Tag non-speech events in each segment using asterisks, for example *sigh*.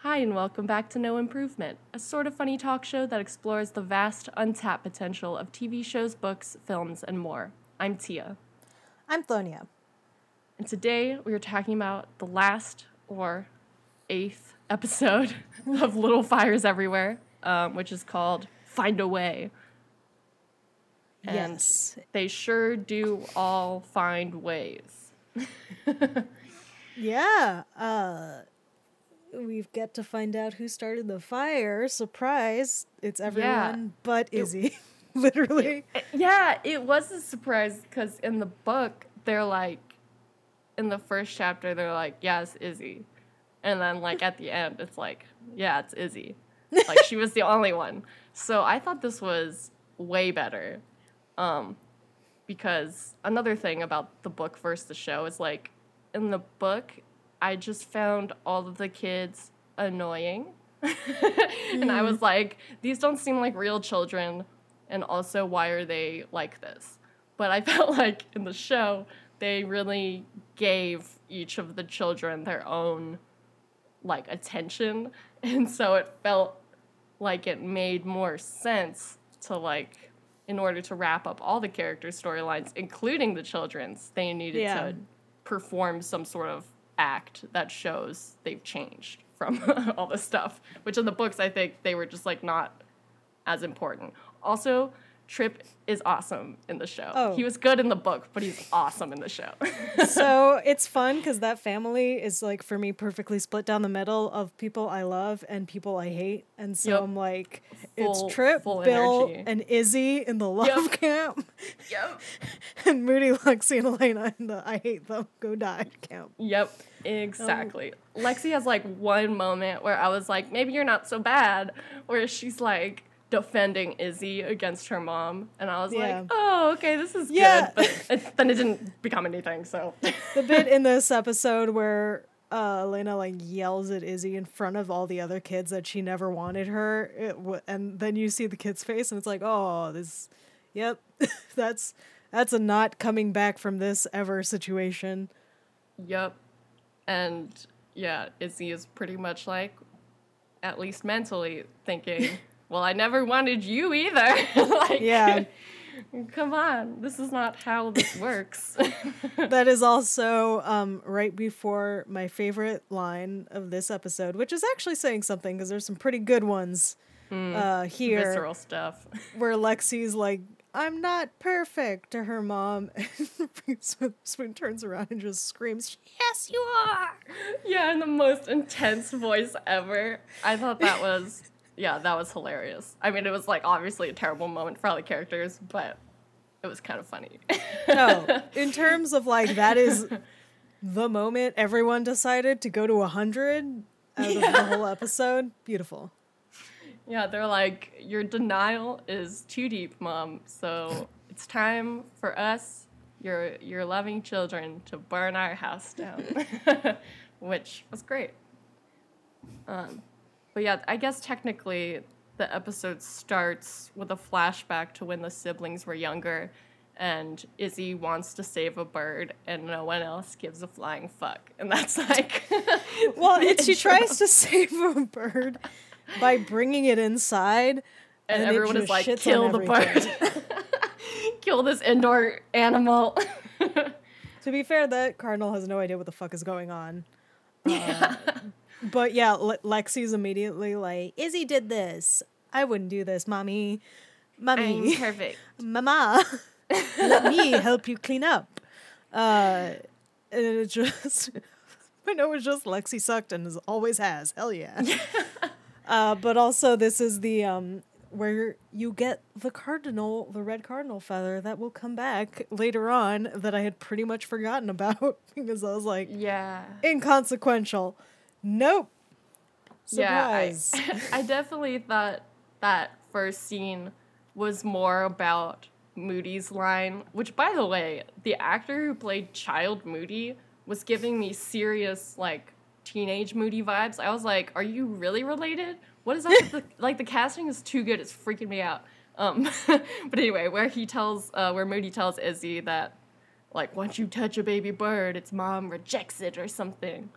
Hi, and welcome back to No Improvement, a sort of funny talk show that explores the vast, untapped potential of TV shows, books, films, and more. I'm Tia, I'm Thonia. And today we are talking about the last or eighth *laughs* episode *laughs* of Little Fires Everywhere, um, which is called Find a Way. And yes. they sure do all find ways. *laughs* Yeah. Uh we've got to find out who started the fire. Surprise. It's everyone but Izzy. Literally. Eh, Yeah, it was a surprise because in the book, they're like, in the first chapter, they're like, yeah, it's Izzy. And then, like, at the end, it's like, yeah, it's Izzy. Like, she was the only one. So I thought this was way better. Um, because another thing about the book versus the show is like, in the book, I just found all of the kids annoying. *laughs* and I was like, these don't seem like real children. And also, why are they like this? But I *laughs* felt like in the show, they really gave each of the children their own like attention. *laughs* And so it felt like it made more sense to like in order to wrap up all the character storylines, including the children's, they needed Yeah. to perform some sort of act that shows they've changed *laughs* from all this stuff. Which in the books, I think they were just like not as important. Also, Trip is awesome in the show. Oh. He was good in the book, but he's awesome in the show. *laughs* so it's fun because that family is like for me perfectly split down the middle of people I love and people I hate. And so Yep. I'm like, Full- it's Trip, Bill, energy. and Izzy in the love Yep. camp, *laughs* yep. *laughs* and Moody, Lexi, and Elena in the I hate them, go die camp. Yep, exactly. Lexi has like one moment where I was like, maybe you're not so bad, where she's like defending Izzy against her mom, and I was Yeah. like, oh, okay, this is Yeah. good. But it, then it didn't become anything, so. the bit in *laughs* this episode where uh, Elena like yells at Izzy in front of all the other kids that she never wanted her, it w- and then you see the kid's face, and it's like, oh, this, yep, *laughs* that's that's a not coming back from this ever situation. Yep. And yeah, Izzy is pretty much like, at least mentally, thinking, well, I never wanted you either. *laughs* like, Yeah. come on, this is not how this *laughs* works. *laughs* that is also um, right before my favorite line of this episode, which is actually saying something because there's some pretty good ones uh, here. Visceral stuff. where Lexi's like, I'm not perfect to her mom. And Spoon turns around and just screams, Yes, you are. Yeah, in the most intense voice ever. I thought that was, yeah, that was hilarious. I mean, it was like obviously a terrible moment for all the characters, but it was kind of funny. No, *laughs* in terms of like, that is the moment everyone decided to go to 100 out of the whole episode. Beautiful. yeah, they're like, your denial is too deep, mom. So it's time for us, your your loving children, to burn our house down, *laughs* which was great. Um, but yeah, I guess technically the episode starts with a flashback to when the siblings were younger, and Izzy wants to save a bird, and no one else gives a flying fuck, and that's like, *laughs* Well, *laughs* it, she tries to save a bird by bringing it inside. and, it everyone is like, kill the everything." bird, *laughs* kill this indoor animal. To be fair, that cardinal has no idea what the fuck is going on. Uh, but yeah, Le- Lexi's immediately like, Izzy did this. I wouldn't do this, mommy. Mommy. perfect. *laughs* Mama. Let me help you clean up. Uh, and it just, *laughs* I know it's just Lexi sucked and always has. Hell yeah. *laughs* uh, but also, this is the, um, where you get the cardinal, the red cardinal feather that will come back later on that I had pretty much forgotten about because I was like, Yeah. inconsequential. Nope. Surprise. Yeah, I, *laughs* I definitely thought that first scene was more about Moody's line, which, by the way, the actor who played Child Moody was giving me serious like teenage moody vibes. I was like, "Are you really related? What is that? with the *laughs* like the casting is too good. It's freaking me out." Um, *laughs* but anyway, where he tells, uh, where Moody tells Izzy that, like, once you touch a baby bird, its mom rejects it or something.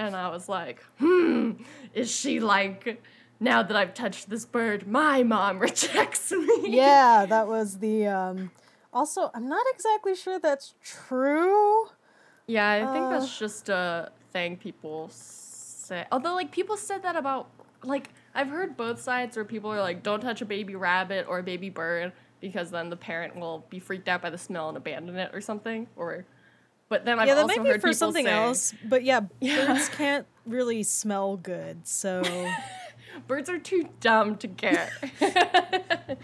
And I was like, hmm, is she like, now that I've touched this bird, my mom rejects me? *laughs* yeah, that was the. Um, also, I'm not exactly sure that's true. Yeah, I think Uh. that's just a thing people say. Although, like, people said that about, like, I've heard both sides where people are like, don't touch a baby rabbit or a baby bird because then the parent will be freaked out by the smell and abandon it or something. Or, but then I've yeah, that also might be heard for something say, else. But yeah, *laughs* Yeah. birds can't really smell good, so. *laughs* Birds are too dumb to care. *laughs*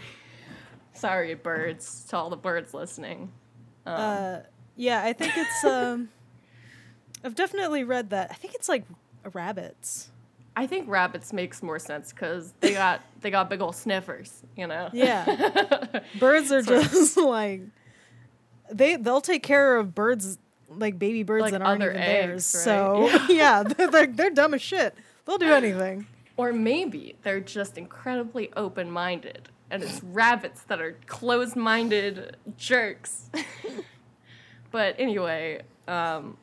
Sorry, birds, to all the birds listening. Um, Uh, yeah, I think it's. Um, I've definitely read that. I think it's like rabbits. I think rabbits makes more sense because they got they got big old sniffers, you know. Yeah. Birds are just like they they'll take care of birds like baby birds Like that aren't even eggs, theirs. right? So *laughs* *laughs* Yeah. they're, they're they're dumb as shit. They'll do anything. Or maybe they're just incredibly open minded and it's rabbits that are closed minded jerks. *laughs* but anyway, um,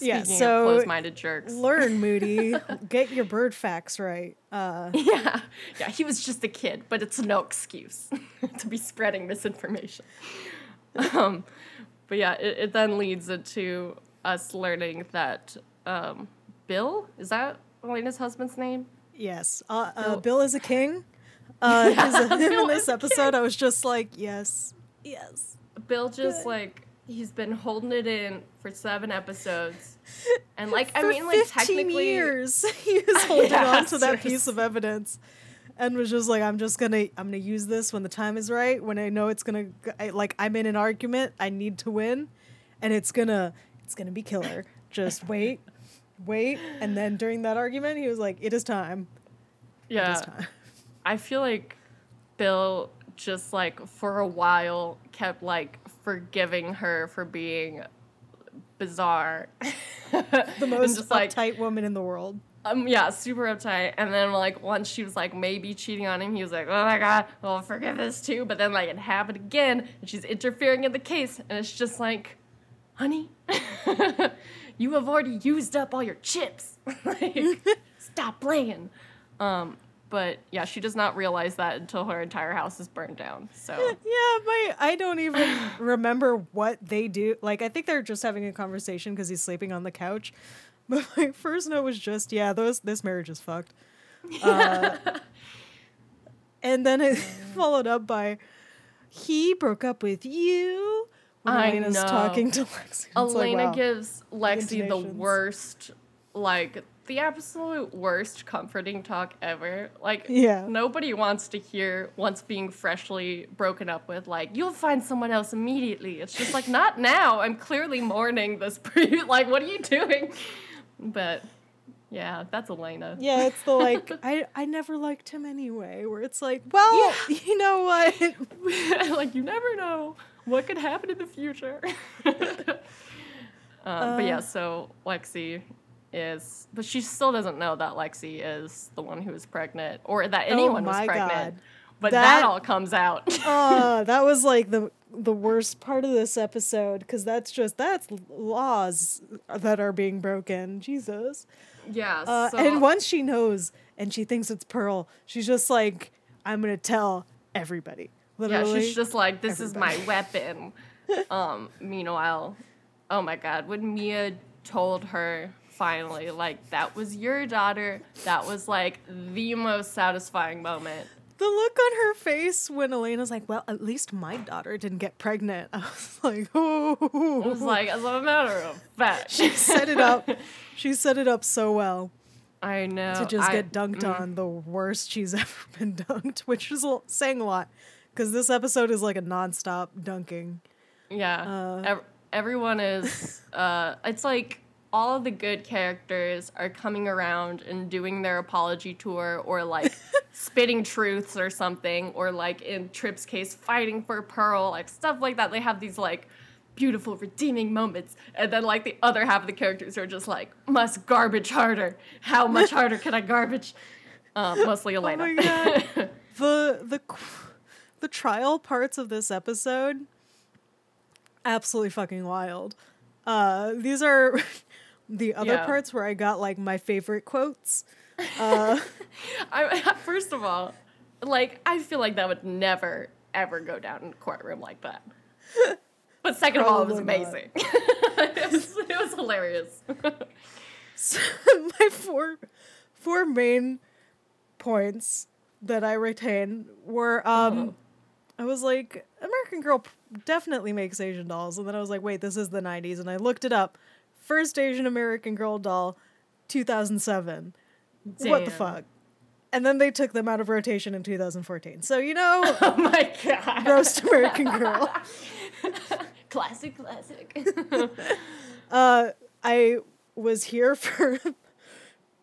Yeah, so of closed minded jerks. Learn, Moody. Get your bird facts right. Uh, yeah, yeah, he was just a kid, but it's no excuse to be spreading misinformation. Um, but yeah, it, it then leads into us learning that um, Bill is that Elena's husband's name? yes, uh, uh, Bill- Bill is a king. *laughs* Uh, him in this episode, I was just like, yes, yes. Bill just Good. like he's been holding it in for seven episodes, and *laughs* like I mean, like technically, years, *laughs* he was holding Yeah, on to that piece of evidence, and was just like, "I'm just gonna, I'm gonna use this when the time is right. When I know it's gonna, I, like, I'm in an argument, I need to win, and it's gonna, it's gonna be killer. Just *laughs* wait, wait." And then during that argument, he was like, "It is time. Yeah, is time." I feel like Bill just like for a while kept like forgiving her for being bizarre. *laughs* The most *laughs* uptight woman in the world. Um, yeah, super uptight. And then like once she was like maybe cheating on him, he was like, "Oh my god, I'll forgive this too." But then like it happened again, and she's interfering in the case, and it's just like, honey, *laughs* you have already used up all your chips. *laughs* like, stop playing. Um, but yeah, she does not realize that until her entire house is burned down. So *laughs* Yeah, my I don't even *sighs* remember what they do. Like I think they're just having a conversation because he's sleeping on the couch. *laughs* But my first note was just, yeah, those this marriage is fucked. *laughs* Uh, and then it *laughs* followed up by, he broke up with you. When I Elena's know. talking to Lexi. It's like, Elena wow. gives Lexi the intonations. worst, like the absolute worst comforting talk ever. Like, Yeah. nobody wants to hear once being freshly broken up with, like, you'll find someone else immediately. It's just like, not now. I'm clearly mourning this. Pre- like, what are you doing? But yeah, that's Elena. Yeah, it's the like *laughs* I I never liked him anyway. Where it's like, well, you know what? *laughs* like you never know what could happen in the future. *laughs* um, but yeah, Uh. so Lexi is, but she still doesn't know that Lexi is the one who is pregnant, or that anyone was Oh my pregnant. God. But That- that, all comes out. uh, *laughs* that was like the the worst part of this episode because that's just that's laws that are being broken. Jesus. yeah. Uh, so, and once she knows and she thinks it's Pearl, she's just like, I'm gonna tell everybody. yeah, she's just like, this is my weapon. *laughs* um, meanwhile, oh my God, when Mia told her finally, like, that was your daughter, that was like the most satisfying moment. The look on her face when Elena's like, "Well, at least my daughter didn't get pregnant." *laughs* I was like, "Oh." It was like, as a matter of fact. she set it up. *laughs* She set it up so well I know. to just I- get dunked mm, on the worst she's *laughs* ever been dunked, which is a- saying a lot because this episode is like a nonstop dunking. Yeah. uh, Ev- everyone is. Uh, it's like all of the good characters are coming around and doing their apology tour or like *laughs* spitting truths or something or like in Trip's case fighting for Pearl like stuff like that they have these like beautiful redeeming moments, and then like the other half of the characters are just like must garbage harder. How much harder can I garbage? Um, *laughs* mostly Elena. Oh my God. *laughs* the the the trial parts of this episode absolutely fucking wild. Uh, these are the other Yeah. parts where I got like my favorite quotes. *laughs* Uh, I, *laughs* first of all, like I feel like that would never ever go down in a courtroom like that. *laughs* But second of all, it was amazing. it, was, it was hilarious. so my four four main points that I retain were um Uh-huh. I was like American Girl definitely makes Asian dolls and then I was like wait this is the 90s and I looked it up first Asian American Girl doll 2007 what the fuck and then they took them out of rotation in 2014 so you know *laughs* Oh my god. roast American Girl *laughs* classic, classic. *laughs* uh I was here for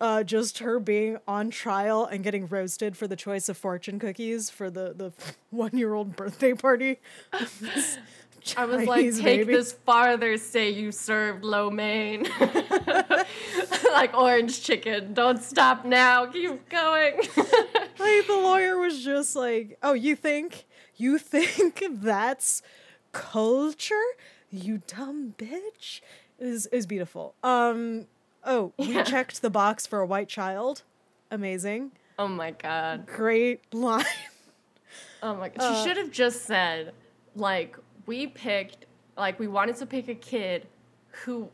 uh, just her being on trial and getting roasted for the choice of fortune cookies for the, the one year old birthday party. of this I was like, take baby. this farther, say you served lo mein. *laughs* like orange chicken. Don't stop now. Keep going. *laughs* Like, the lawyer was just like, "Oh, you think you think *laughs* that's culture? You dumb bitch." Is is beautiful. Um. Oh, we Yeah. checked the box for a white child. Amazing. oh my god. Great line. Oh my god. Uh, she should have just said, like, we picked, like, we wanted to pick a kid who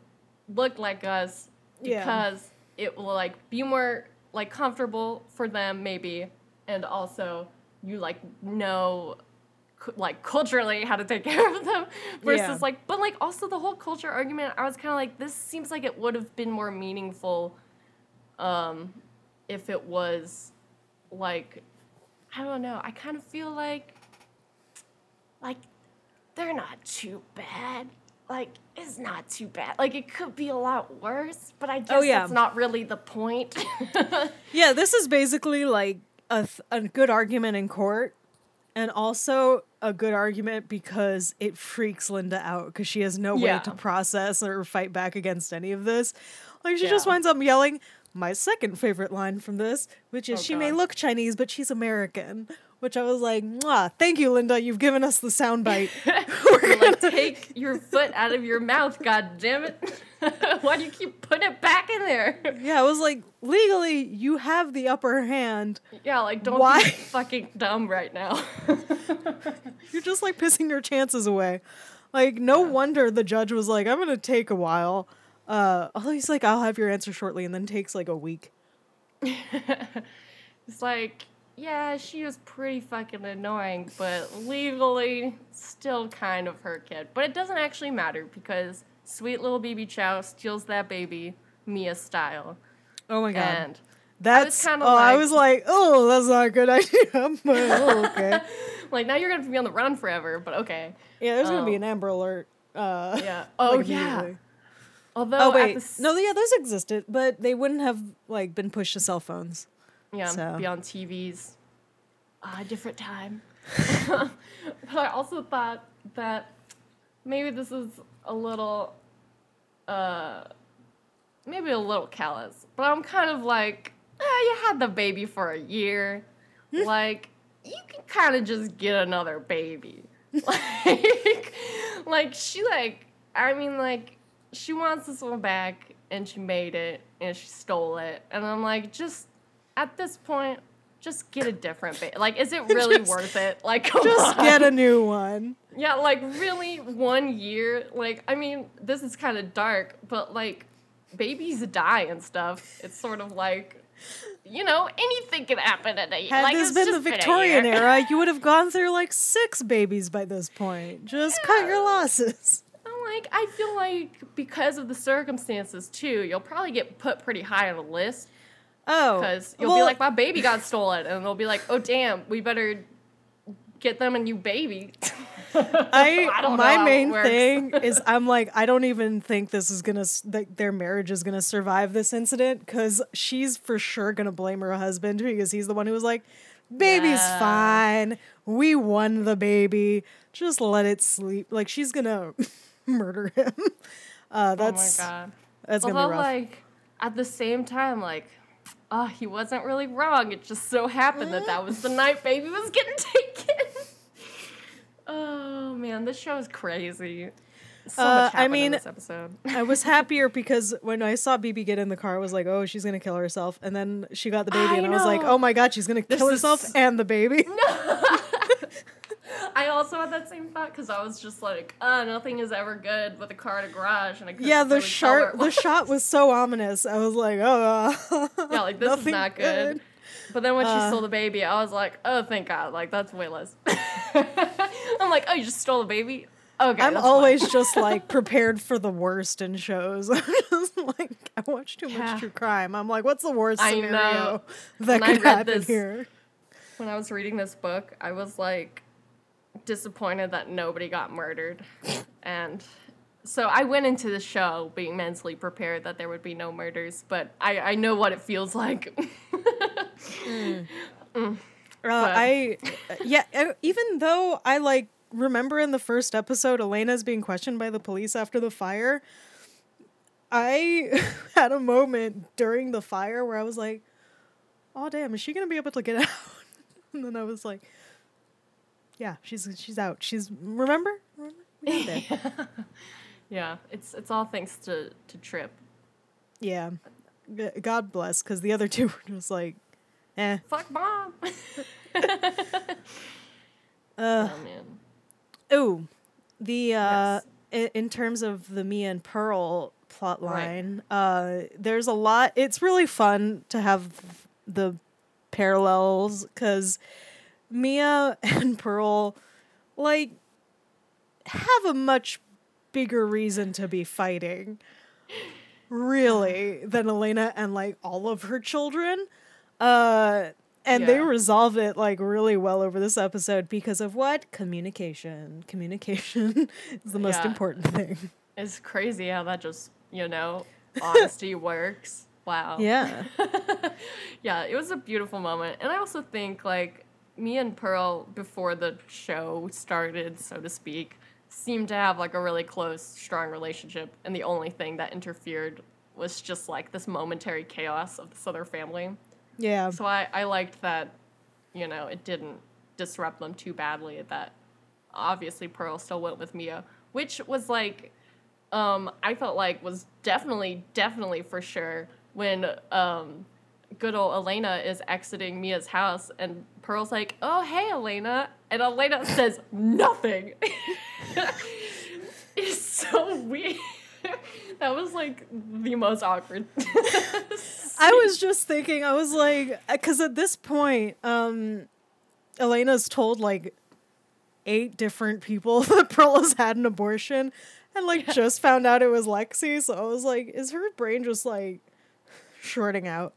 looked like us Yeah. because it will, like, be more, like, comfortable for them, maybe. And also, you, like, know, like, culturally how to take *laughs* care of them versus, Yeah. like, but, like, also the whole culture argument, I was kind of like, this seems like it would have been more meaningful um, if it was, like, I don't know. I kind of feel like like they're not too bad. Like it's not too bad. Like it could be a lot worse, but I oh, guess Oh, yeah. that's not really the point. *laughs* Yeah, this is basically like a, th- a good argument in court, and also a good argument because it freaks Linda out because she has no Yeah. way to process or fight back against any of this. Like she just winds up yelling my second favorite line from this, which is Oh, she may look Chinese, but she's American. Which I was like, Mwah, thank you, Linda. You've given us the soundbite. *laughs* You're like take your foot out of your mouth, god damn it. *laughs* Why do you keep putting it back in there? yeah, I was like, legally, you have the upper hand. Yeah, like don't Why? be fucking dumb right now. *laughs* You're just like pissing your chances away. Like, no wonder the judge was like, I'm gonna take a while. Uh, although he's like, I'll have your answer shortly, and then takes like a week. It's like, yeah, she was pretty fucking annoying, but legally, still kind of her kid. But it doesn't actually matter because sweet little baby Chow steals that baby Mia style. Oh my god. And that's kinda oh, I was like, oh, that's not a good idea. *laughs* But oh, okay. *laughs* like now you're gonna be on the run forever, but okay. Yeah, there's gonna be an Amber Alert. Uh, Yeah. Oh like, yeah. Although Oh wait, the s- no, yeah, those existed, but they wouldn't have like been pushed to cell phones. Yeah, so. be on TVs. Ah, different time. *laughs* but I also thought that maybe this is a little, uh, maybe a little callous. But I'm kind of like, eh, you had the baby for a year. like, you can kind of just get another baby. *laughs* like, like she like, I mean like, she wants this one back, and she made it, and she stole it, and I'm like, just at this point. Just get a different baby. Like, is it *laughs* really Just- worth it? Like, Just on. get a new one. Yeah, like really one year. Like, I mean, this is kind of dark, but like babies die and stuff. It's sort of like, you know, anything can happen in a year. Had like, this it's been the Victorian year. era, you *laughs* would have gone through like six babies by this point. Just cut your losses. I'm like, I feel like because of the circumstances too, you'll probably get put pretty high on the list Oh, because you'll be like, my baby got stolen, and they'll be like, oh damn, we better get them a new baby. *laughs* I, don't know my main thing *laughs* is I'm like I don't even think this is gonna that their marriage is gonna survive this incident because she's for sure gonna blame her husband because he's the one who was like, "Baby's Yeah. fine, we won the baby, just let it sleep." Like she's gonna *laughs* murder him. Uh, that's oh my god. that's gonna be rough. like, at the same time, like, oh, he wasn't really wrong. It just so happened that that was the night baby was getting *laughs* taken. oh man, this show is crazy. So Uh, much I mean, this episode. I was happier because when I saw Bebe get in the car, I was like, "Oh, she's gonna kill herself," and then she got the baby, I and I was like, "Oh my god, she's gonna kill herself is- and the baby." *laughs* *laughs* I also had that same thought because I was just like, uh, nothing is ever good with a car in a garage, and I Yeah, the really shot the was. *laughs* shot was so ominous. I was like, "Oh, Yeah, like this is not good. But then when she Uh, stole the baby, I was like, oh, thank God, like that's way less. *laughs* I'm like, oh, you just stole the baby. Okay, I'm always fine. just like prepared for the worst in shows. I'm just like, I watch too much Yeah. true crime. I'm like, what's the worst I scenario know. that When could happen this- here? when I was reading this book, I was like disappointed that nobody got murdered. *laughs* and so I went into the show being mentally prepared that there would be no murders, but I, I know what it feels like. *laughs* Uh, I yeah, even though I like remember in the first episode Elena's being questioned by the police after the fire, I *laughs* had a moment during the fire where I was like, "Oh damn, is she going to be able to get out?" and then I was like, "Yeah, she's she's out. She's remember? Remember? There." *laughs* yeah, it's it's all thanks to, to Trip. yeah. G- God bless cuz the other *laughs* two were just like, "Eh." Fuck mom. *laughs* Uh oh man. Ooh, the uh, Yes. in terms of the Mia and Pearl plot Right. line, uh, there's a lot. It's really fun to have the parallels because Mia *laughs* and Pearl, like, have a much bigger reason to be fighting, really, than Elena and like all of her children. Uh, and they resolve it like really well over this episode because of what? Communication. Communication *laughs* is the most Yeah. important thing. It's crazy how that just, you know, *laughs* honesty works. Wow. Yeah. yeah, it was a beautiful moment. And I also think like Mia and Pearl before the show started, so to speak, seemed to have like a really close, strong relationship. And the only thing that interfered was just like this momentary chaos of this other family. Yeah. So I, I liked that, you know, it didn't disrupt them too badly. That obviously Pearl still went with Mia, which was like, um, I felt like was definitely, definitely for sure when um, good old Elena is exiting Mia's house and Pearl's like, oh, hey, Elena. And Elena *laughs* says nothing. *laughs* it's so weird. *laughs* that was like the most awkward. I was just thinking, I was like, because at this point, um, Elena's told like eight different people that Pearl has had an abortion and like just found out it was Lexi. So I was like, is her brain just like shorting out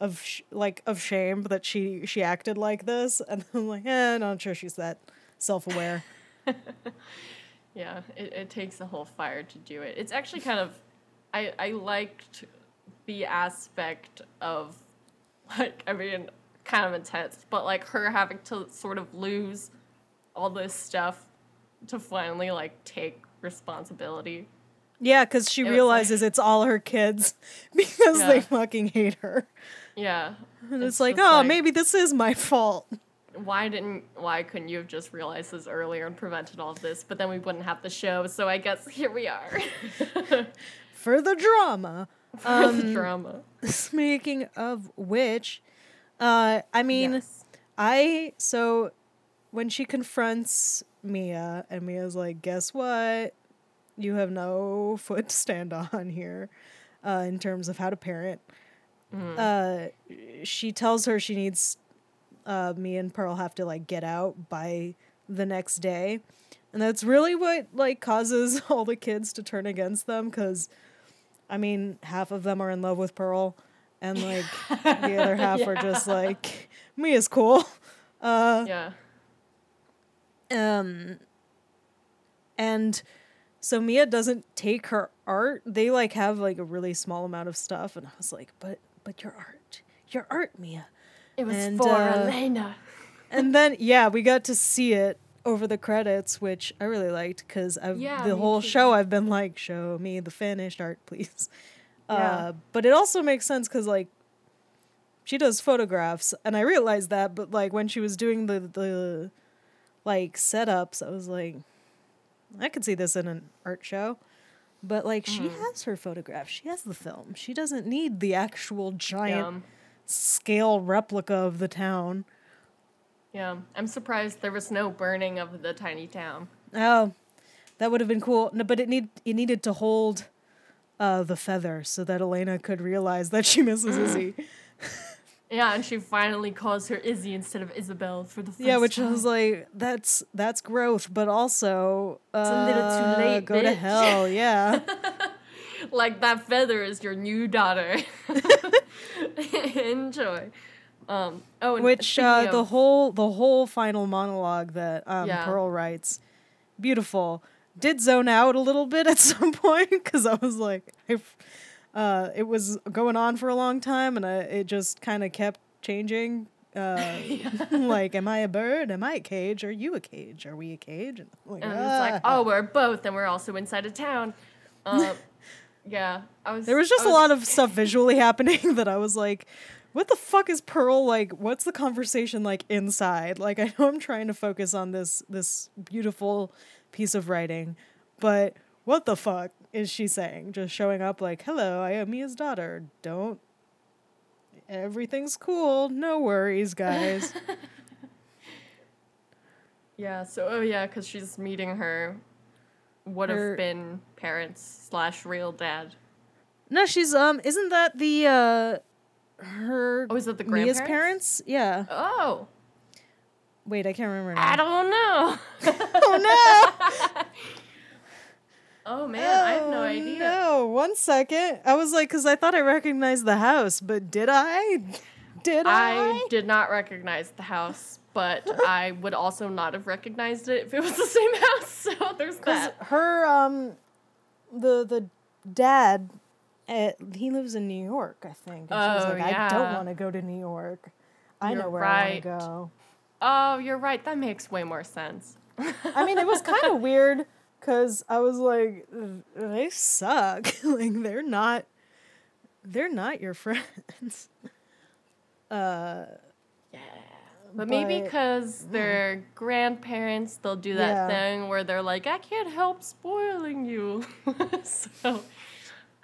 of sh- like of shame that she she acted like this? *laughs* And I'm like, eh, I'm not sure she's that self aware. *laughs* Yeah, it, it takes a whole fire to do it. It's actually kind of, I, I liked the aspect of, like, I mean, kind of intense, but like her having to sort of lose all this stuff to finally like take responsibility. Yeah, because she It realizes like- it's all her kids *laughs* because they fucking hate her. Yeah. *laughs* And it's, like, just oh, maybe this is my fault. Why didn't, why couldn't you have just realized this earlier and prevented all of this? But then we wouldn't have the show, so I guess *laughs* here we are. *laughs* For the drama. For the drama. Speaking of which, uh, I mean, Yes. I so when she confronts Mia and Mia's like, "Guess what? You have no foot to stand on here, uh, in terms of how to parent." Uh, she tells her she needs uh, Mia and Pearl have to like get out by the next day, and that's really what like causes *laughs* all the kids to turn against them because. I mean, half of them are in love with Pearl, and like the other *laughs* half are just like, Mia's cool. Uh, Yeah. um, and so Mia doesn't take her art. They like have like a really small amount of stuff, and I was like, but but your art, your art, Mia. It was And, for uh, Elena. And then yeah, we got to see it over the credits, which I really liked because Yeah, the whole too. show I've been like, show me the finished art, please. *laughs* Yeah. Uh, but it also makes sense because like she does photographs, and I realized that. But like when she was doing the the like setups, I was like, I could see this in an art show. But like she Mm-hmm. has her photograph, she has the film. She doesn't need the actual giant scale replica of the town. Yeah. I'm surprised there was no burning of the tiny town. Oh, that would have been cool. No, but it need it needed to hold uh, the feather so that Elena could realize that she misses Izzy. *gasps* *laughs* Yeah, and she finally calls her Izzy instead of Isabel for the first yeah, which time. I was like, that's that's growth, but also uh, it's a little too late, Go to bitch. hell, *laughs* yeah. like that feather is your new daughter. *laughs* Enjoy. Um. Oh, and which uh, the whole the whole final monologue that um, Yeah. Pearl writes, beautiful. Did zone out a little bit at *laughs* some point because I was like, I, uh, it was going on for a long time, and I, it just kind of kept changing. Uh, *laughs* like, am I a bird? Am I a cage? Are you a cage? Are we a cage? And, like, and it's like, "Ah." oh, we're both, and we're also inside a town. Um. *laughs* yeah, I was. There was just a lot of stuff visually *laughs* happening that I was like, what the fuck is Pearl like? What's the conversation like inside? Like I know I'm trying to focus on this this beautiful piece of writing, but what the fuck is she saying? Just showing up like, "Hello, I am Mia's daughter. Don't Everything's cool. No worries, guys." *laughs* Yeah. So, oh yeah, because she's meeting her would Her- have been parents slash real dad. no, she's um isn't that the uh her Oh, is that the Mia's parents? Yeah. Oh, Wait, I can't remember. Now. I don't know. *laughs* oh no. *laughs* oh man, I have no Oh, idea. No, one second. I was like, because I thought I recognized the house, but did I? Did I? I did not recognize the house, but I would also not have recognized it if it was the same *laughs* house. So there's Because that. her, um, the the dad, uh, he lives in New York, I think. And she was Oh, like, I don't want to go to New York. I You're know where I want to go. Oh, you're right. That makes way more sense. I mean, it was kind of *laughs* weird because I was like, they suck. *laughs* like they're not, they're not your *laughs* friends. Uh, Yeah. But maybe But- because they're grandparents, they'll do that Yeah. thing where they're like, I can't help spoiling you. *laughs* so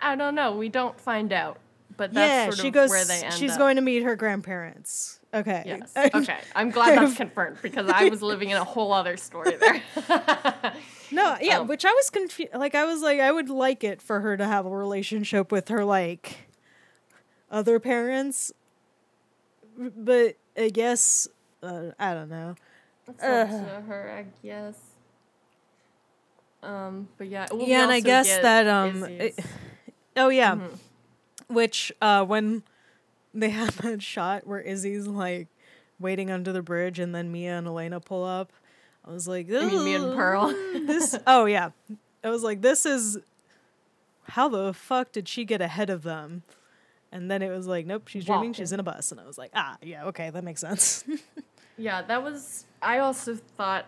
I don't know. We don't find out. But that's yeah, sort she of goes. where they end she's up. going to meet her grandparents. Okay. Yes. *laughs* Okay. I'm glad *laughs* that's confirmed because I was living in a whole other story there. *laughs* No, yeah, Um, which I was confused. Like, I was like, I would like it for her to have a relationship with her, like, other parents. But I guess, uh, I don't know. It's up to her, I guess. Um, but yeah. well, yeah, and I guess that, um, it- oh, yeah. Mhm. Which, uh, when they *laughs* have that shot where Izzy's, like, waiting under the bridge and then Mia and Elena pull up, I was like, You mean Mia and Pearl? *laughs* this *laughs* oh yeah i was like this is how the fuck did she get ahead of them and then it was like nope she's dreaming she's in a bus and i was like ah yeah okay that makes sense Yeah, that was. I also thought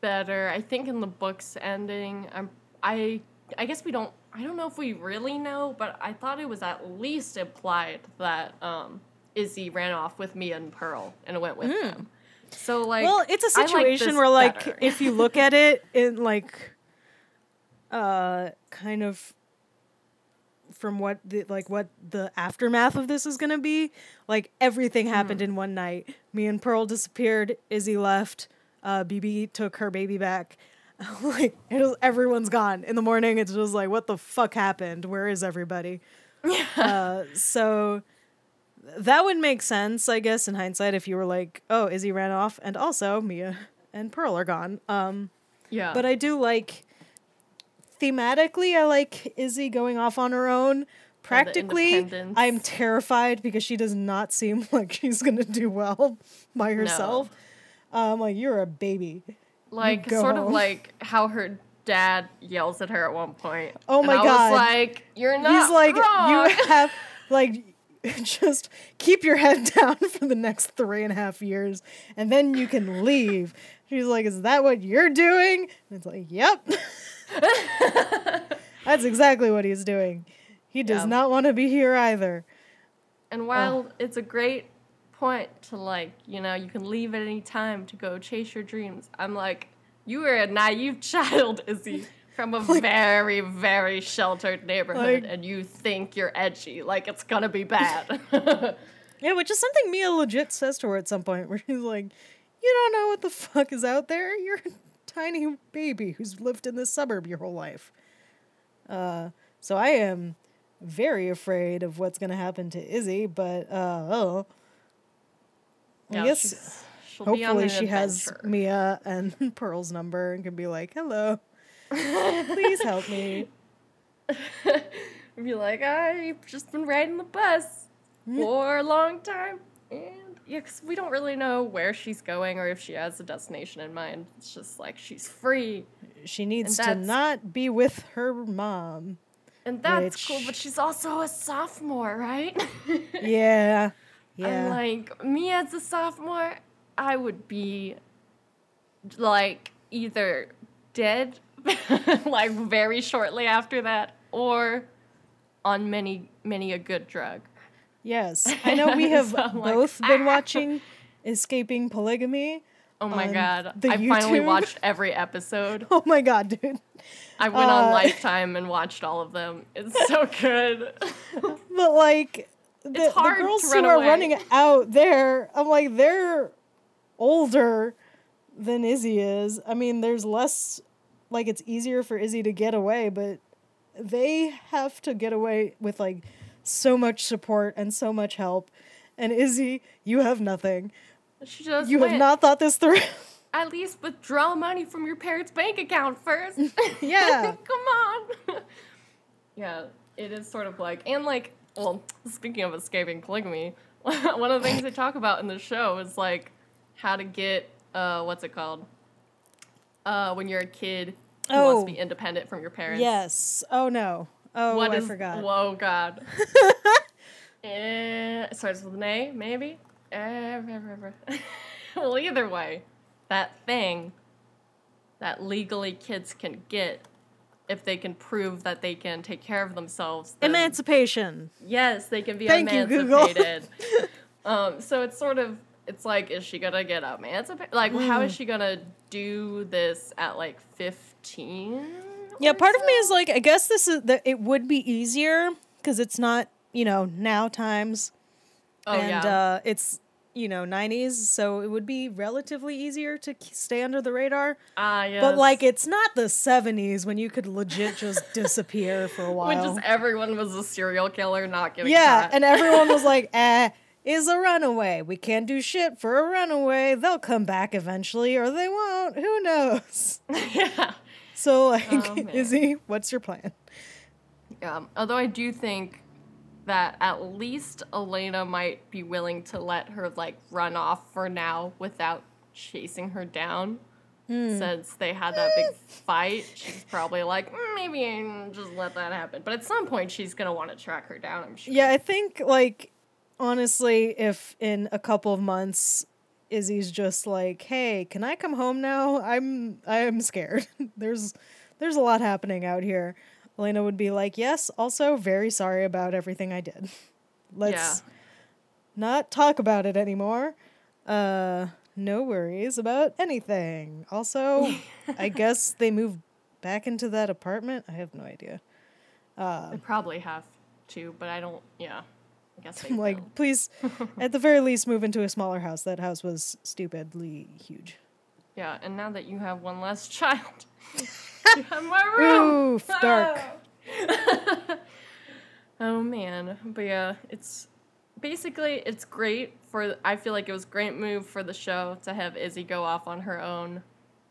better. I think in the book's ending, I'm. I. I guess we don't. I don't know if we really know, but I thought it was at least implied that um, Izzy ran off with Mia and Pearl and went with them. So like. well it's a situation this where like better. if you look at it *laughs* in like uh kind of from what the like what the aftermath of this is gonna be like everything Hmm. happened in one night mia and pearl disappeared izzy left uh bebe took her baby back *laughs* like it was, everyone's gone in the morning it's just like what the fuck happened where is everybody uh so that would make sense i guess in hindsight if you were like oh izzy ran off and also mia and pearl are gone um yeah. but I do like thematically I like Izzy going off on her own. Practically. I'm terrified because she does not seem *laughs* like she's gonna do well by herself. Um, like you're a baby. Like sort of like how her dad yells at her at one point. Oh And my I God. Was like you're not. He's like wrong. you *laughs* have like *laughs* just keep your head *laughs* down for the next three and a half years, and then you can leave. She's like, Is that what you're doing? And it's like, Yep. That's exactly what he's doing. He does Yeah. not want to be here either. And while it's a great point to like, you know, you can leave at any time to go chase your dreams, I'm like, you are a naive *laughs* child, Izzy, from a very, very sheltered neighborhood, Like- and you think you're edgy, like it's gonna be bad. *laughs* Yeah, which is something Mia legit says to her at some point, *laughs* where she's like, "You don't know what the fuck is out there. You're a tiny baby who's lived in this suburb your whole life." Uh, so I am very afraid of what's gonna happen to Izzy, but uh, oh, I guess she's- she'll be on hopefully she has. Mia and *laughs* Pearl's number and can be like, "Hello, please help me." *laughs* be like, I've just been riding the bus mm-hmm. for a long time. And yeah, 'cause we don't really know where she's going or if she has a destination in mind. It's just like she's free. She needs to not be with her mom. And that's cool, but she's also a sophomore, right? *laughs* Yeah, Yeah. like, me as a sophomore, I would be like either dead, *laughs* like very shortly after that, or on many, many a good drug. Yes, *laughs* I know we have So I'm like, both been "Ah." watching Escaping Polygamy. Oh my god. I finally watched every episode. *laughs* Oh my god, dude. I went on Uh, Lifetime and watched all of them. It's so good. But like the, It's hard the to girls run who are away. running out there, I'm like they're older than Izzy is. I mean, there's less like it's easier for Izzy to get away, but they have to get away with like so much support and so much help. And Izzy, you have nothing. She just You have not thought this through. *laughs* at least withdraw money from your parents' bank account first. *laughs* Yeah. *laughs* Come on. yeah, it is sort of like, and like, well, *laughs* speaking of escaping polygamy, *laughs* one of the things they talk about in the show is like how to get, uh, what's it called? Uh, when you're a kid who wants Oh. to be independent from your parents. yes. Oh no. Oh, What I is- forgot. Whoa, God. *laughs* eh, it starts with an A, maybe? Eh, well, either way, that thing that legally kids can get if they can prove that they can take care of themselves. Emancipation. Yes, they can be Thank you, Google. emancipated. *laughs* um, so it's sort of it's like, is she gonna get emancipated? Like, how Mm. is she gonna do this at like fifteen? Yeah, part of me is like, I guess this is that it would be easier because it's not, you know, now times, Oh and yeah. uh, it's you know 90s, so it would be relatively easier to stay under the radar. Ah, yes. But like, it's not the 70s when you could legit just *laughs* disappear for a while. when just everyone was a serial killer, not getting yeah, caught. and everyone was like, *laughs* eh. Is a runaway. We can't do shit for a runaway. They'll come back eventually, or they won't. Who knows? *laughs* yeah. So, like, Oh. Izzy, what's your plan? Um, although I do think that at least Elena might be willing to let her like run off for now without chasing her down. Hmm. Since they had that big fight, she's probably like, "Mm, maybe I just let that happen. But at some point, she's gonna want to track her down. I'm sure. Yeah, I think like honestly, if in a couple of months Izzy's just like, "Hey, can I come home now? I'm I'm scared. *laughs* there's there's a lot happening out here." Elena would be like, "Yes, also very sorry about everything I did. *laughs* Let's not talk about it anymore. Uh no worries about anything. Also, *laughs* I guess they moved back into that apartment. I have no idea. They probably have to, but I don't. Yeah, I guess they *laughs* like, will. please, at the very least, move into a smaller house. That house was stupidly huge. Yeah, and now that you have one less child, you have more room. Oof, dark. *laughs* oh man, but yeah, it's basically it's great for. I feel like it was great move for the show to have Izzy go off on her own.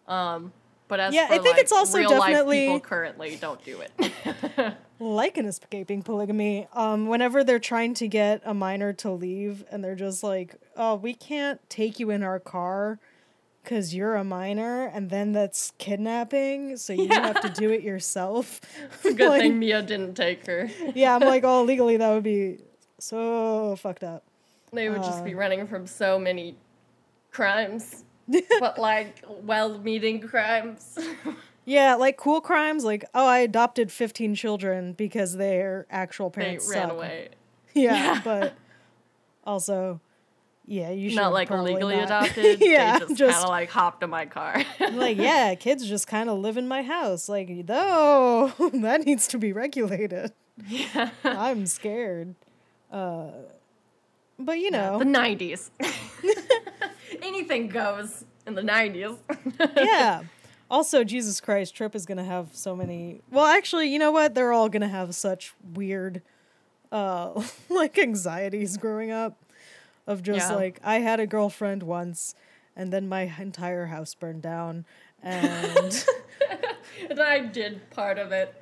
Um, but as Yeah, for I think like, it's also real definitely- life people currently don't do it. *laughs* Like in escaping polygamy, um, whenever they're trying to get a minor to leave, and they're just like, "Oh, we can't take you in our car." Cause you're a minor, and then that's kidnapping, so you have to do it yourself. *laughs* Good *laughs* Like, thing Mia didn't take her. *laughs* yeah, I'm like, oh, legally that would be so fucked up. They would just be Uh. running from so many crimes, but like well meaning crimes. Yeah, like cool crimes, like oh, I adopted fifteen children because their actual parents they ran suck. away. Yeah, Yeah. but also, yeah, you should Not like legally not. *laughs* adopted. yeah, they just, just kind of like hopped in my car. *laughs* like *laughs* yeah, kids just kind of live in my house. Like though that needs to be regulated. yeah. I'm scared. Uh, but you know, The 90s. Anything goes in the 90s. yeah. Also, Jesus Christ, Trip is gonna have so many. Well, actually, you know what? They're all gonna have such weird, uh, like anxieties growing up. Of just Yeah. like I had a girlfriend once, and then my entire house burned down, and *laughs* and I did part of it.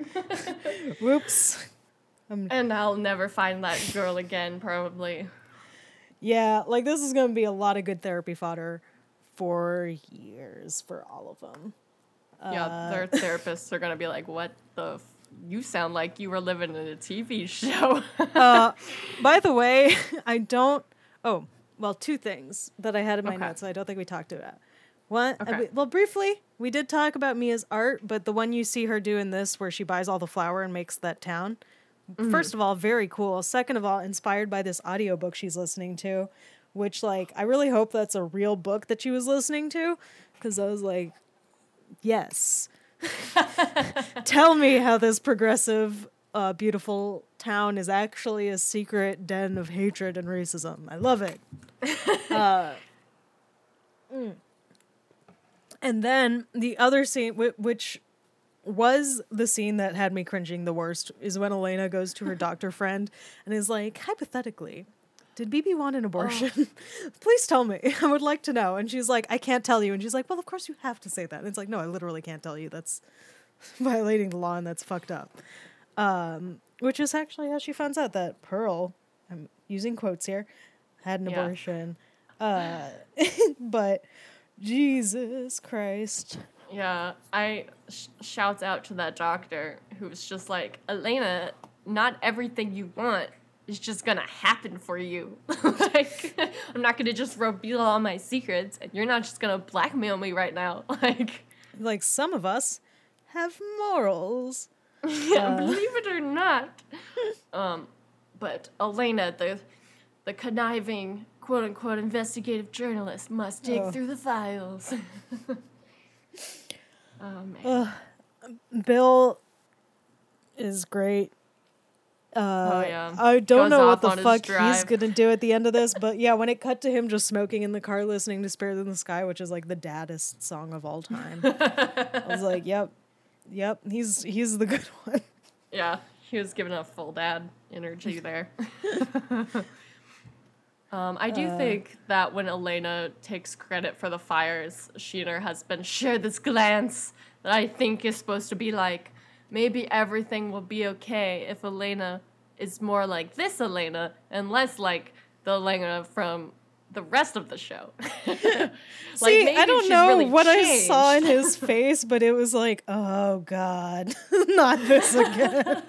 *laughs* whoops. and I'll never find that girl again, probably. Yeah, like this is gonna be a lot of good therapy fodder for years for all of them. Yeah, Uh, their *laughs* therapists are gonna be like, "What the? F- you sound like you were living in a TV show." uh, by the way, I don't. Oh, well, two things that I had in my Okay. notes. I don't think we talked about. One, uh, Okay. we- well, briefly, we did talk about Mia's art, but the one you see her doing this, where she buys all the flour and makes that town. Mm-hmm. First of all, very cool. Second of all, inspired by this audiobook she's listening to, which like I really hope that's a real book that she was listening to, because I was like, yes. *laughs* *laughs* Tell me how this progressive, uh, beautiful town is actually a secret den of hatred and racism. I love it. *laughs* uh, mm. And then the other scene, which was the scene that had me cringing the worst, is when Elena goes to her *laughs* doctor friend and is like, hypothetically, did Bebe want an abortion? *laughs* Please tell me. I would like to know. And she's like, I can't tell you. And she's like, Well, of course you have to say that. And it's like, No, I literally can't tell you. That's violating the law and that's fucked up. Um, which is actually how she finds out that Pearl, I'm using quotes here, had an Yeah. abortion. Uh, *laughs* but Jesus Christ. Yeah, I sh- shouts out to that doctor who's just like, Elena, not everything you want is just gonna happen for you. *laughs* like, *laughs* I'm not gonna just reveal all my secrets, and you're not just gonna blackmail me right now. Like, Like some of us have morals. *laughs* yeah, Uh. believe it or not. um, but Elena, the the conniving quote unquote investigative journalist, must dig Oh. through the files. *laughs* oh. Bill is great. Uh, Oh, yeah. I don't Goes know what the fuck he's gonna do at the end of this, but yeah, when it cut to him just smoking in the car, listening to "Spirit in the Sky," which is like the daddest song of all time, I was like, *laughs* "Yep, yep, he's he's the good *laughs* one." Yeah, he was giving a full dad energy *laughs* there. *laughs* um, I do Uh. think that when Elena takes credit for the fires, she and her husband share this glance that I think is supposed to be like, maybe everything will be okay if Elena is more like this Elena and less like the Elena from the rest of the show. *laughs* Like, See, I don't know really what I saw in his *laughs* face, but it was like, "Oh God, *laughs* not this again."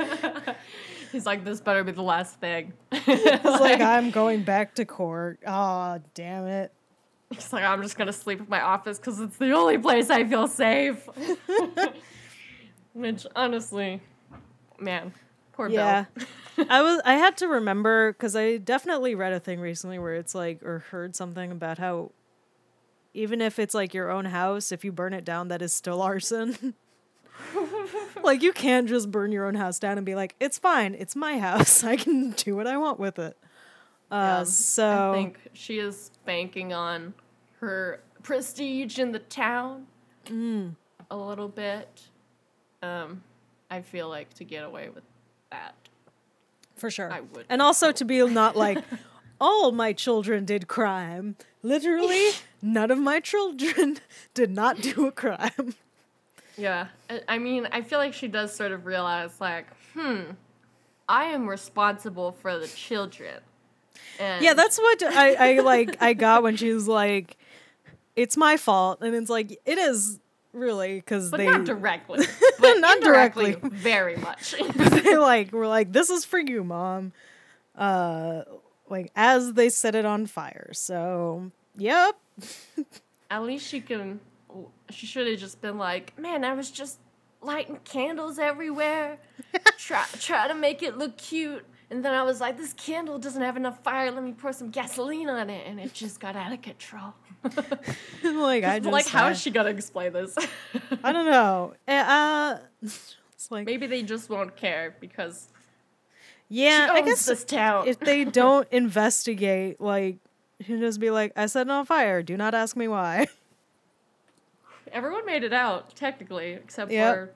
He's like, this better be the last thing. It's like I'm going back to court. Oh, damn it. He's like, I'm just gonna sleep in my office because it's the only place I feel safe. Which honestly, man, poor Yeah. Bill. *laughs* I was I had to remember cuz I definitely read a thing recently where it's like or heard something about how even if it's like your own house, if you burn it down that is still *laughs* arson. *laughs* like you can't just burn your own house down and be like it's fine, it's my house. I can do what I want with it. Uh Yeah, so I think she is banking on her prestige in the town Mm. a little bit. Um, I feel like to get away with that. For sure. I would And also to be not like *laughs* all my children did crime. Literally, *laughs* none of my children *laughs* did not do a crime. Yeah. I- mean, I feel like she does sort of realize, like, hmm, I am responsible for the children. And Yeah, that's what I, I like I got when she was like, It's my fault. And it's like it is really because but they not directly. *laughs* But Not directly. very much. *laughs* they like were like, This is for you, mom. uh, like as they set it on fire. So, yep. *laughs* At least she can. She should have just been like, man, I was just lighting candles everywhere, try try to make it look cute. And then I was like, this candle doesn't have enough fire. Let me pour some gasoline on it, and it just got out of control. *laughs* like I just like, how uh, she gonna explain this? *laughs* I don't know. Uh, *laughs* it's like Maybe they just won't care because yeah, she I guess this town. if they don't investigate, like you just be like, I set it on fire. Do not ask me why. Everyone made it out technically, except Yep. for,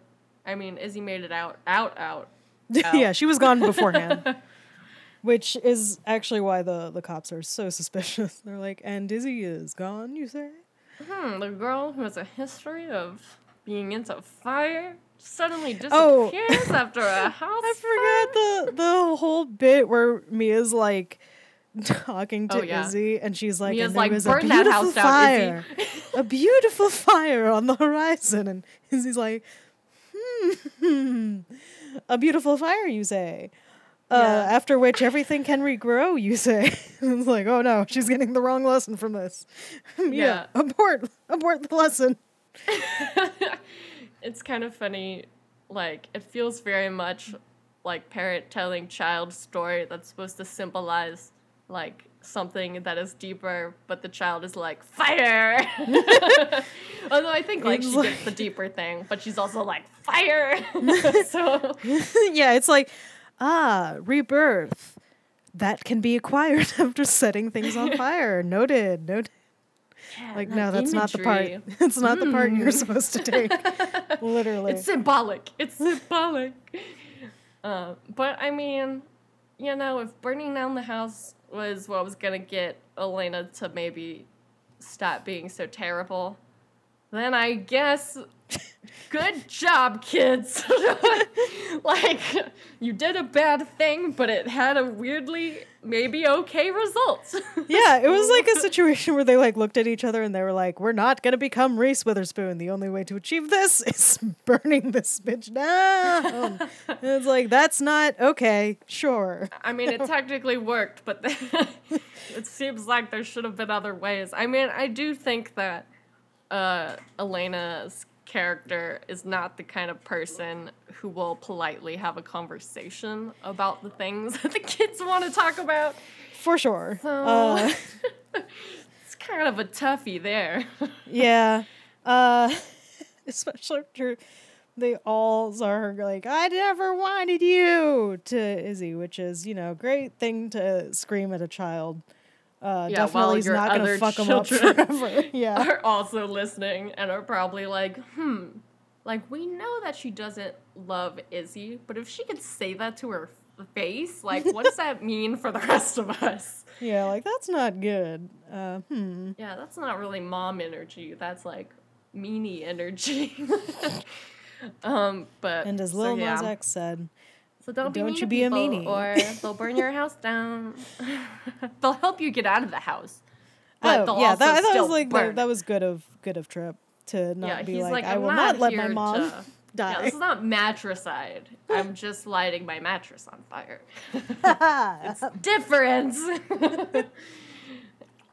I mean, Izzy made it out, out, out. *laughs* yeah, she was gone beforehand. *laughs* Which is actually why the, the cops are so suspicious. *laughs* They're like, and Dizzy is gone, you say? Hmm, the girl who has a history of being into fire suddenly Oh. disappears after a house. I forgot the the whole bit where Mia's like talking to Oh, yeah. Izzy and she's like, Mia's and there like, was a "Burn that beautiful house down, fire. Izzy." a beautiful fire on the horizon. And Izzy's like, hmm, a beautiful fire, you say. Uh, Yeah. after which everything can regrow, you say. *laughs* it's like, oh no, she's getting the wrong lesson from this. *laughs* Mia, Yeah. abort, abort the lesson. *laughs* it's kind of funny. Like, it feels very much like parent telling child story that's supposed to symbolize like something that is deeper, but the child is like fire. *laughs* Although I think like she like- gets the deeper thing, but she's also like fire. *laughs* so *laughs* yeah, it's like, ah, rebirth. That can be acquired after setting things on fire. Noted. Noted. Like, no, that's not the part. imagery. It's not the part you're supposed to take. Literally. It's symbolic. It's symbolic. Uh, but I mean, you know, if burning down the house was what was gonna get Elena to maybe stop being so terrible, then I guess good job, kids. *laughs* like, you did a bad thing, but it had a weirdly maybe okay results. *laughs* yeah, it was like a situation where they like looked at each other and they were like, "We're not gonna become Reese Witherspoon. The only way to achieve this *laughs* is burning this bitch down." and it's like that's not okay. Sure. I mean, it technically worked, but *laughs* it seems like there should have been other ways. I mean, I do think that uh, Elena's character is not the kind of person who will politely have a conversation about the things *laughs* that the kids want to talk about. For sure. So Uh, *laughs* it's kind of a toughie there. *laughs* yeah. Uh, especially after they all are like, "I never wanted you" to Izzy, which is you know great thing to scream at a child. Uh, Yeah, while definitely is your not gonna other fuck them up *laughs* forever. *laughs* yeah. are also listening and are probably like, hmm, like we know that she doesn't love Izzy, but if she could say that to her face, like, what does that mean for the rest of us? Yeah, like that's not good. Uh, hmm. Yeah, that's not really mom energy. That's like meanie energy. *laughs* um, but And as so, Lil Nas. X said, So don't, be Don't mean you to be a meanie. or *laughs* they'll burn your house down. *laughs* they'll help you get out of the house. But "Oh they'll yeah, also that, that still was like the, that was good of good of Trip to not yeah, be he's like, like, I will not let my mom to- *laughs* die. Yeah, this is not matricide. I'm just lighting my mattress on fire. it's difference.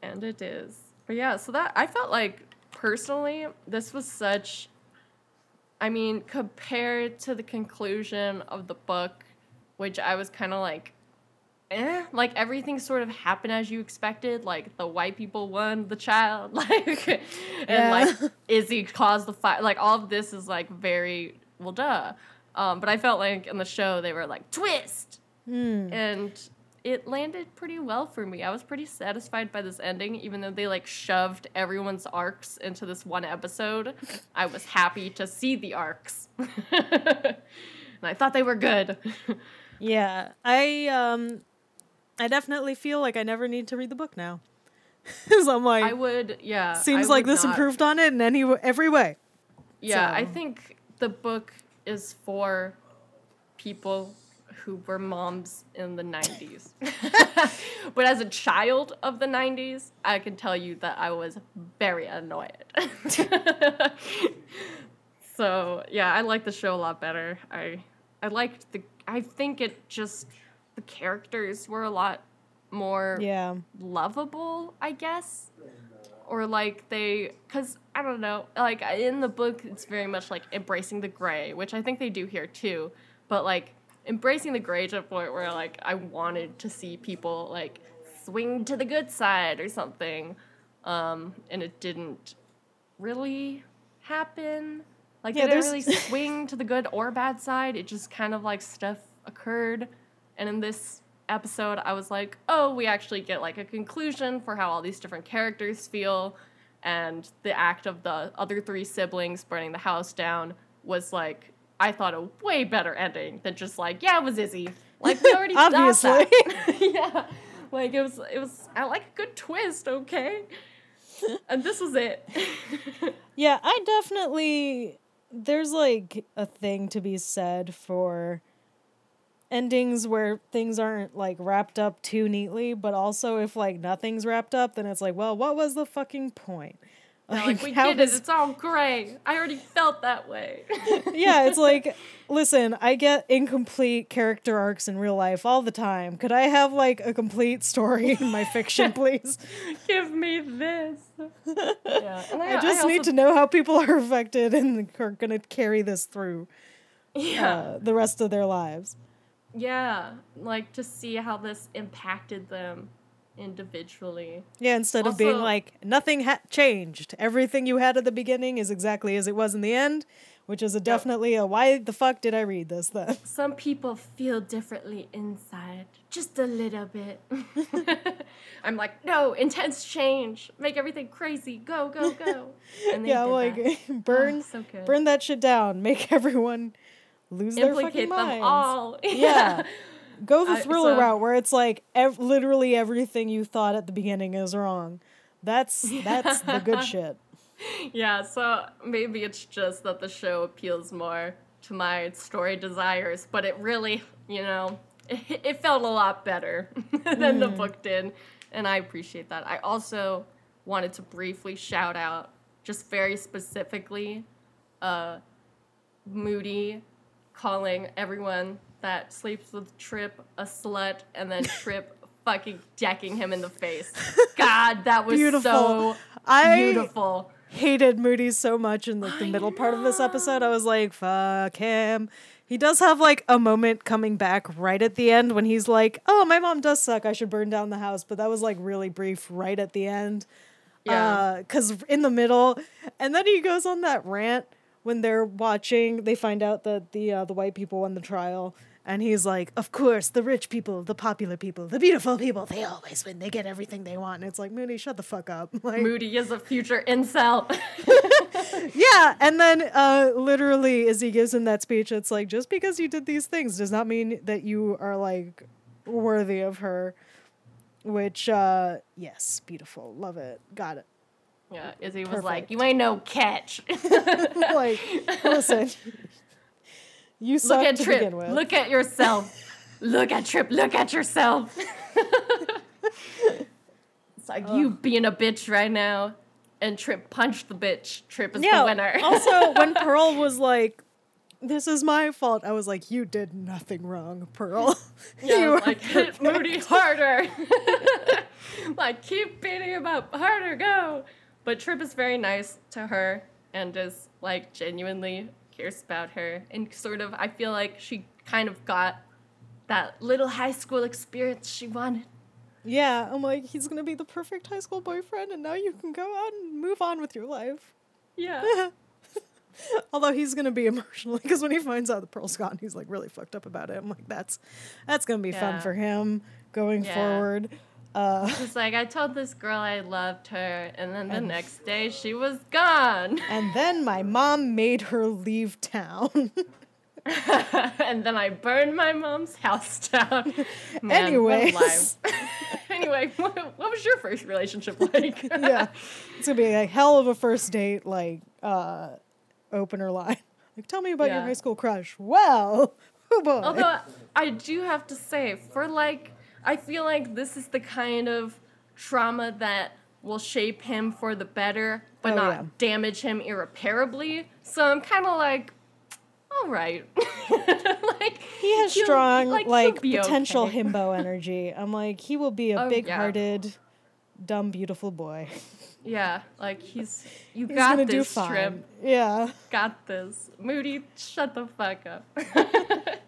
and it is. But yeah, so that I felt like personally, this was such I mean, compared to the conclusion of the book, which I was kind of like eh, like everything sort of happened as you expected. Like the white people won the child, *laughs* like, and Yeah. like *laughs* Izzy caused the fire. Like all of this is like very well, duh. Um, but I felt like in the show they were like twist, Hmm. and it landed pretty well for me. I was pretty satisfied by this ending, even though they like shoved everyone's arcs into this one episode. I was happy to see the arcs, *laughs* and I thought they were good. *laughs* Yeah, I um, I definitely feel like I never need to read the book now. *laughs* Because I'm like, I would, yeah. seems I like this not- improved on it in any every way. Yeah, I think the book is for people who were moms in the 90s. *laughs* *laughs* but as a child of the 90s, I can tell you that I was very annoyed. *laughs* so, yeah, I like the show a lot better. I I liked the I think it just the characters were a lot more Yeah. lovable, I guess. Or like they, because I don't know, like in the book, it's very much like embracing the gray, which I think they do here too. But like embracing the gray to a point where like I wanted to see people like swing to the good side or something. Um, and it didn't really happen. Like Yeah, they didn't really *laughs* swing to the good or bad side. It just kind of like stuff occurred. And in this episode, I was like, oh, we actually get like a conclusion for how all these different characters feel. And the act of the other three siblings burning the house down was like, I thought a way better ending than just like, yeah, it was Izzy. Like we already *laughs* thought Obviously. that. *laughs* yeah. Like it was it was I like a good twist, okay? And this was it. *laughs* Yeah, I definitely there's like a thing to be said for endings where things aren't like wrapped up too neatly, but also if like nothing's wrapped up, then it's like, well, what was the fucking point? They're like, we get does- it, it's all gray. I already felt that way. *laughs* yeah, it's like, listen, I get incomplete character arcs in real life all the time. Could I have like a complete story in my fiction, *laughs* please? Give me this. *laughs* yeah. And I just need to know how people are affected and are gonna carry this through Yeah. uh, the rest of their lives. yeah. Like to see how this impacted them individually. Yeah, instead of being like nothing ha- changed, everything you had at the beginning is exactly as it was in the end, which is a definitely a why the fuck did I read this then? *laughs* Some people feel differently inside, just a little bit. *laughs* I'm like, no, intense change, make everything crazy, go, go, go. *laughs* Yeah, like that. burn, Oh, so good. burn that shit down, make everyone lose their fucking implicate them all. Yeah. Go the I- thriller so- route where it's like ev- literally everything you thought at the beginning is wrong. That's *laughs* that's the good shit. *laughs* yeah, so maybe it's just that the show appeals more to my story desires, but it really, you know, it, it felt a lot better *laughs* than the book did, and I appreciate that. I also wanted to briefly shout out, just very specifically, uh, Moody calling everyone that sleeps with Trip a slut, and then *laughs* Trip fucking decking him in the face. *laughs* God, that was Beautiful. so I beautiful. hated Moody so much in like the I middle part of this episode. I was like, fuck him. He does have like a moment coming back right at the end when he's like, "Oh, my mom does suck. I should burn down the house." But that was like really brief right at the end. Yeah. Because in the middle, and then he goes on that rant when they're watching. They find out that the uh, the white people won the trial, and he's like, "Of course, the rich people, the popular people, the beautiful people, they always win. They get everything they want." And it's like, Moody, shut the fuck up. *laughs* Like, Moody is a future incel. *laughs* *laughs* yeah, and then uh, literally, as he gives him that speech, it's like just because you did these things does not mean that you are like worthy of her. Which, uh, yes, beautiful, love it, got it. yeah, Izzy was like, "You ain't no catch." like, listen, you Look at to Trip. begin with. Look at yourself. *laughs* Look at Trip. Look at yourself. *laughs* it's like you being a bitch right now, and Trip punched the bitch. Trip is yeah. the winner. *laughs* also, when Pearl was like, "This is my fault," I was like, "You did nothing wrong, Pearl. Yeah, you are like hit. Moody harder. like keep beating him up harder, go. But Trip is very nice to her and is like genuinely cares about her and sort of I feel like she kind of got that little high school experience she wanted. Yeah, I'm like, he's gonna be the perfect high school boyfriend, and now you can go out and move on with your life. Yeah. *laughs* Although he's gonna be emotionally, *laughs* because when he finds out the pearl's gone, he's like really fucked up about it. I'm like, that's that's gonna be fun for him going Yeah. forward. Uh, It's like I told this girl I loved her and then the next day she was gone. *laughs* and then my mom made her leave town. *laughs* and then I burned my mom's house down. *laughs* Man, Anyways. life. anyway, what, what was your first relationship like? yeah, it's gonna be a hell of a first date, like uh, opener line. Like, tell me about your high school crush. Well, oh boy. Although I do have to say, for like, I feel like this is the kind of trauma that will shape him for the better, but Oh, not yeah. damage him irreparably. So I'm kind of like, all right. *laughs* like He has strong, like, like, potential okay. himbo *laughs* energy. I'm like, he will be a Oh, big-hearted, dumb, beautiful boy. Yeah, like he's you He's got this do fine. Trip. Yeah. Got this. Moody, shut the fuck up. *laughs*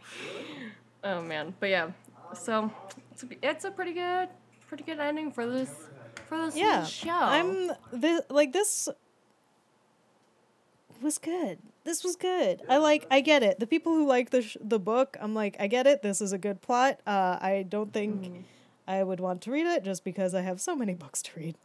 oh man, but yeah. So it's a, it's a pretty good, pretty good ending for this for this Yeah. show. I'm this like this was good. This was good. I like. I get it. The people who like the sh- the book, I'm like, I get it. This is a good plot. Uh, I don't think Mm. I would want to read it just because I have so many *laughs* books to read.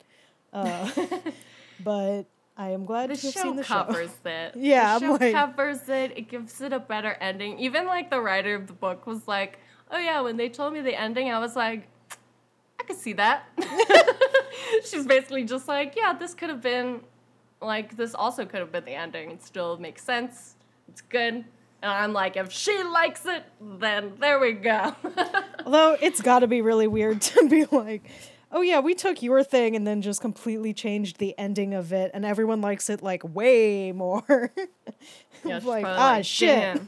Uh, *laughs* but I am glad the to have show seen the show. covers it. *laughs* Yeah, the I'm show like- covers it. It gives it a better ending. Even like the writer of the book was like, "Oh yeah," when they told me the ending, I was like, "I could see that." *laughs* She's basically just like, "Yeah, this could have been, like, this also could have been the ending. It still makes sense. It's good." And I'm like, if she likes it, then there we go. *laughs* Although it's got to be really weird *laughs* to be like, oh yeah, we took your thing and then just completely changed the ending of it, and everyone likes it like way more. Yeah, like, ah, like, shit.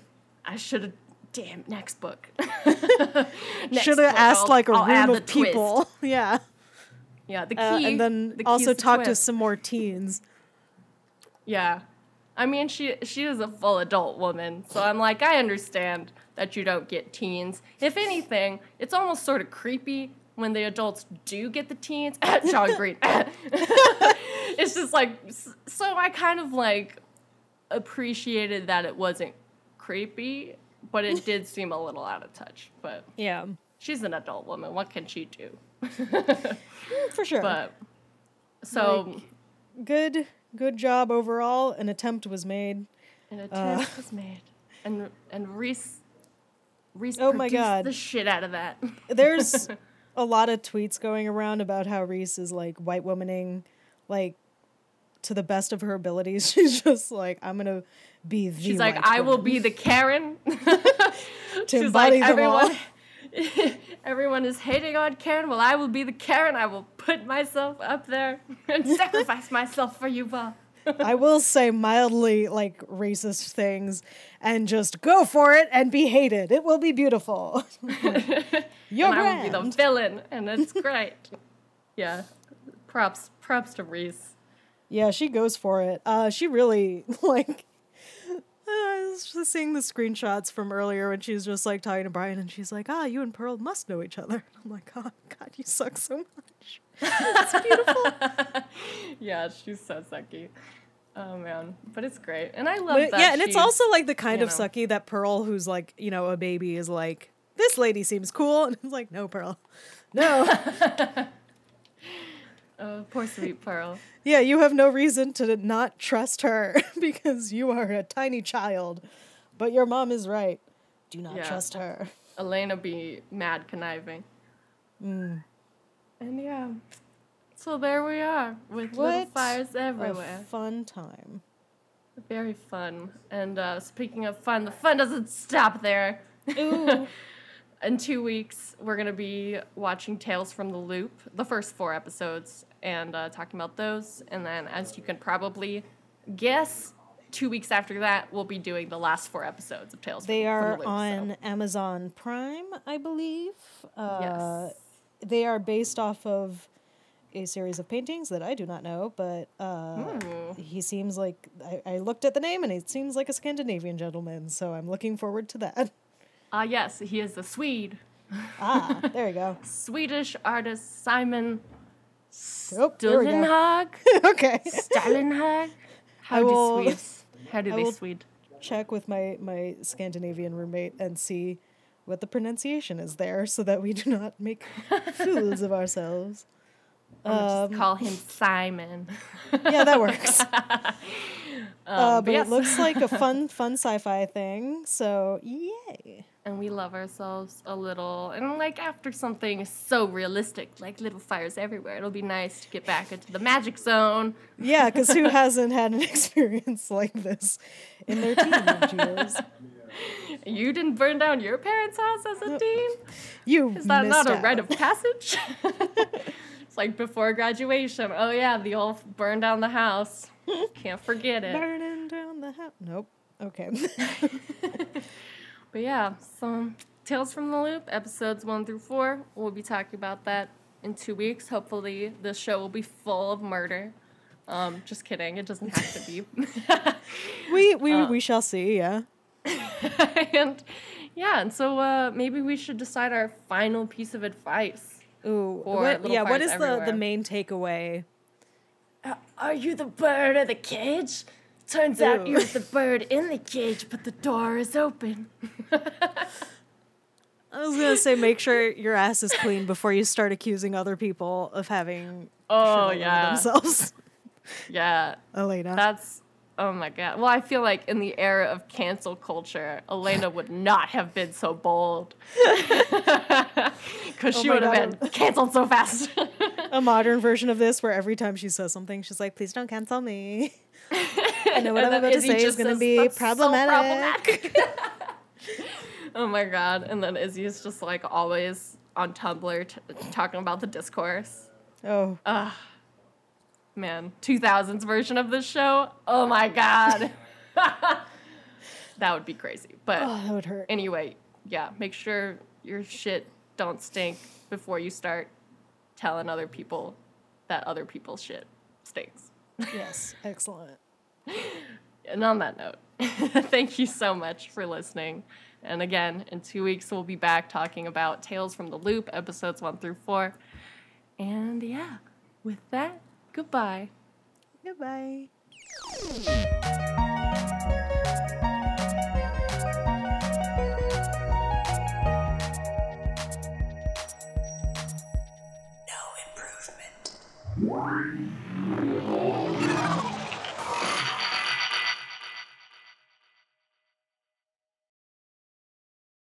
I should have. Damn, next book. *laughs* Should have asked I'll- like a I'll room of twist." people. *laughs* Yeah. Yeah, the key. Uh, and then the also the talk to some more teens. Yeah, I mean she she is a full adult woman, so I'm like I understand that you don't get teens. If anything, it's almost sort of creepy when the adults do get the teens. *laughs* John Green. it's just like so I kind of like appreciated that it wasn't creepy, but it did seem a little out of touch. But Yeah. she's an adult woman. What can she do? For sure. But so Like- good good job overall. An attempt was made. an Uh. attempt was made, and and Reese Reese Oh my God. the shit out of that. *laughs* There's a lot of tweets going around about how Reese is like white womaning, like to the best of her abilities. *laughs* She's just like, I'm gonna be the. She's like, I will be the Karen. *laughs* *laughs* to She's embody like, everyone, everyone is hating on Karen. Well, I will be the Karen. I will put myself up there and sacrifice myself for you all. I will say mildly like racist things and just go for it and be hated. It will be beautiful. Your and I will be the villain, and it's great. yeah, props, props to Reese. Yeah, she goes for it. Uh, she really *laughs* like. I was just seeing the screenshots from earlier when she was just like talking to Brian, and she's like, "Ah, you and Pearl must know each other." *laughs* I'm like, "Oh God, you suck so much." It's beautiful. *laughs* Yeah, she's so sucky. Oh man, but it's great, and I love But- that. yeah, and it's also like the kind of know. sucky that Pearl, who's like you know a baby, is like, "This lady seems cool," and it's like, "No, Pearl, no." Oh, poor sweet Pearl. yeah, you have no reason to not trust her *laughs* because you are a tiny child, but your mom is right. Do not Yeah. trust her. Elena be mad conniving. Mm. And yeah, so there we are with little What fires A everywhere. fun time. Very fun. And uh, speaking of fun, the fun doesn't stop there. Ooh. *laughs* In two weeks, we're gonna be watching Tales from the Loop, the first four episodes, and uh, talking about those. And then, as you can probably guess, two weeks after that, we'll be doing the last four episodes of Tales. They from, are from the Loop, so- on Amazon Prime, I believe. Uh, Yes. They are based off of a series of paintings that I do not know, but uh, Ooh. he seems like I, I looked at the name and it seems like a Scandinavian gentleman, so I'm looking forward to that. Ah, yes, he is a Swede. ah, *laughs* there you go. Swedish artist Simon Oh, there we go. Stulenhag. *laughs* okay. Stalenhag. How I do will- Swedes? How do I they Swede? Check with my my Scandinavian roommate and see what the pronunciation is there, so that we do not make *laughs* fools of ourselves. Um, just call him Simon. yeah, that works. uh, Um, but yes. it looks like a fun, fun sci-fi thing. So yay! And we love ourselves a little. And like after something so realistic, like Little Fires Everywhere, it'll be nice to get back into the magic zone. *laughs* Yeah, because who hasn't had an *laughs* experience like this in their teenage years? *laughs* You didn't burn down your parents' house as a teen? You Is that not a out. rite of passage? it's like before graduation. Oh yeah, the old burn down the house. Can't forget it. Burning down the house. Nope. Okay. But yeah, some Tales from the Loop, episodes one through four. We'll be talking about that in two weeks. Hopefully, the show will be full of murder. Um, just kidding. It doesn't have to be. *laughs* we we we shall see. Yeah. *laughs* and yeah, and so uh, maybe we should decide our final piece of advice. Ooh. For What, yeah. What is fires is the the main takeaway? Uh, are you the bird of the cage? Turns out you're the bird in the cage, but the door is open. *laughs* I was gonna say, make sure your ass is clean before you start accusing other people of having Oh yeah, themselves. *laughs* yeah. Elena. That's oh my god. Well, I feel like in the era of cancel culture, Elena would not have been so bold *laughs* because Oh she my would have been canceled so fast. a modern version of this where every time she says something, she's like, "Please don't cancel me." I know *laughs* what I'm about to Izzy say is gonna be "That's so problematic. problematic." *laughs* *laughs* oh my god! And then Izzy is just like always on Tumblr t- talking about the discourse. oh, Man, 2000s version of this show. Oh my god. that would be crazy. But oh, that would hurt. anyway, yeah, make sure your shit don't stink before you start telling other people that other people's shit stinks. yes, excellent. And on that note, *laughs* thank you so much for listening. And again, in two weeks, we'll be back talking about Tales from the Loop, episodes one through four. And yeah, with that, goodbye. Goodbye.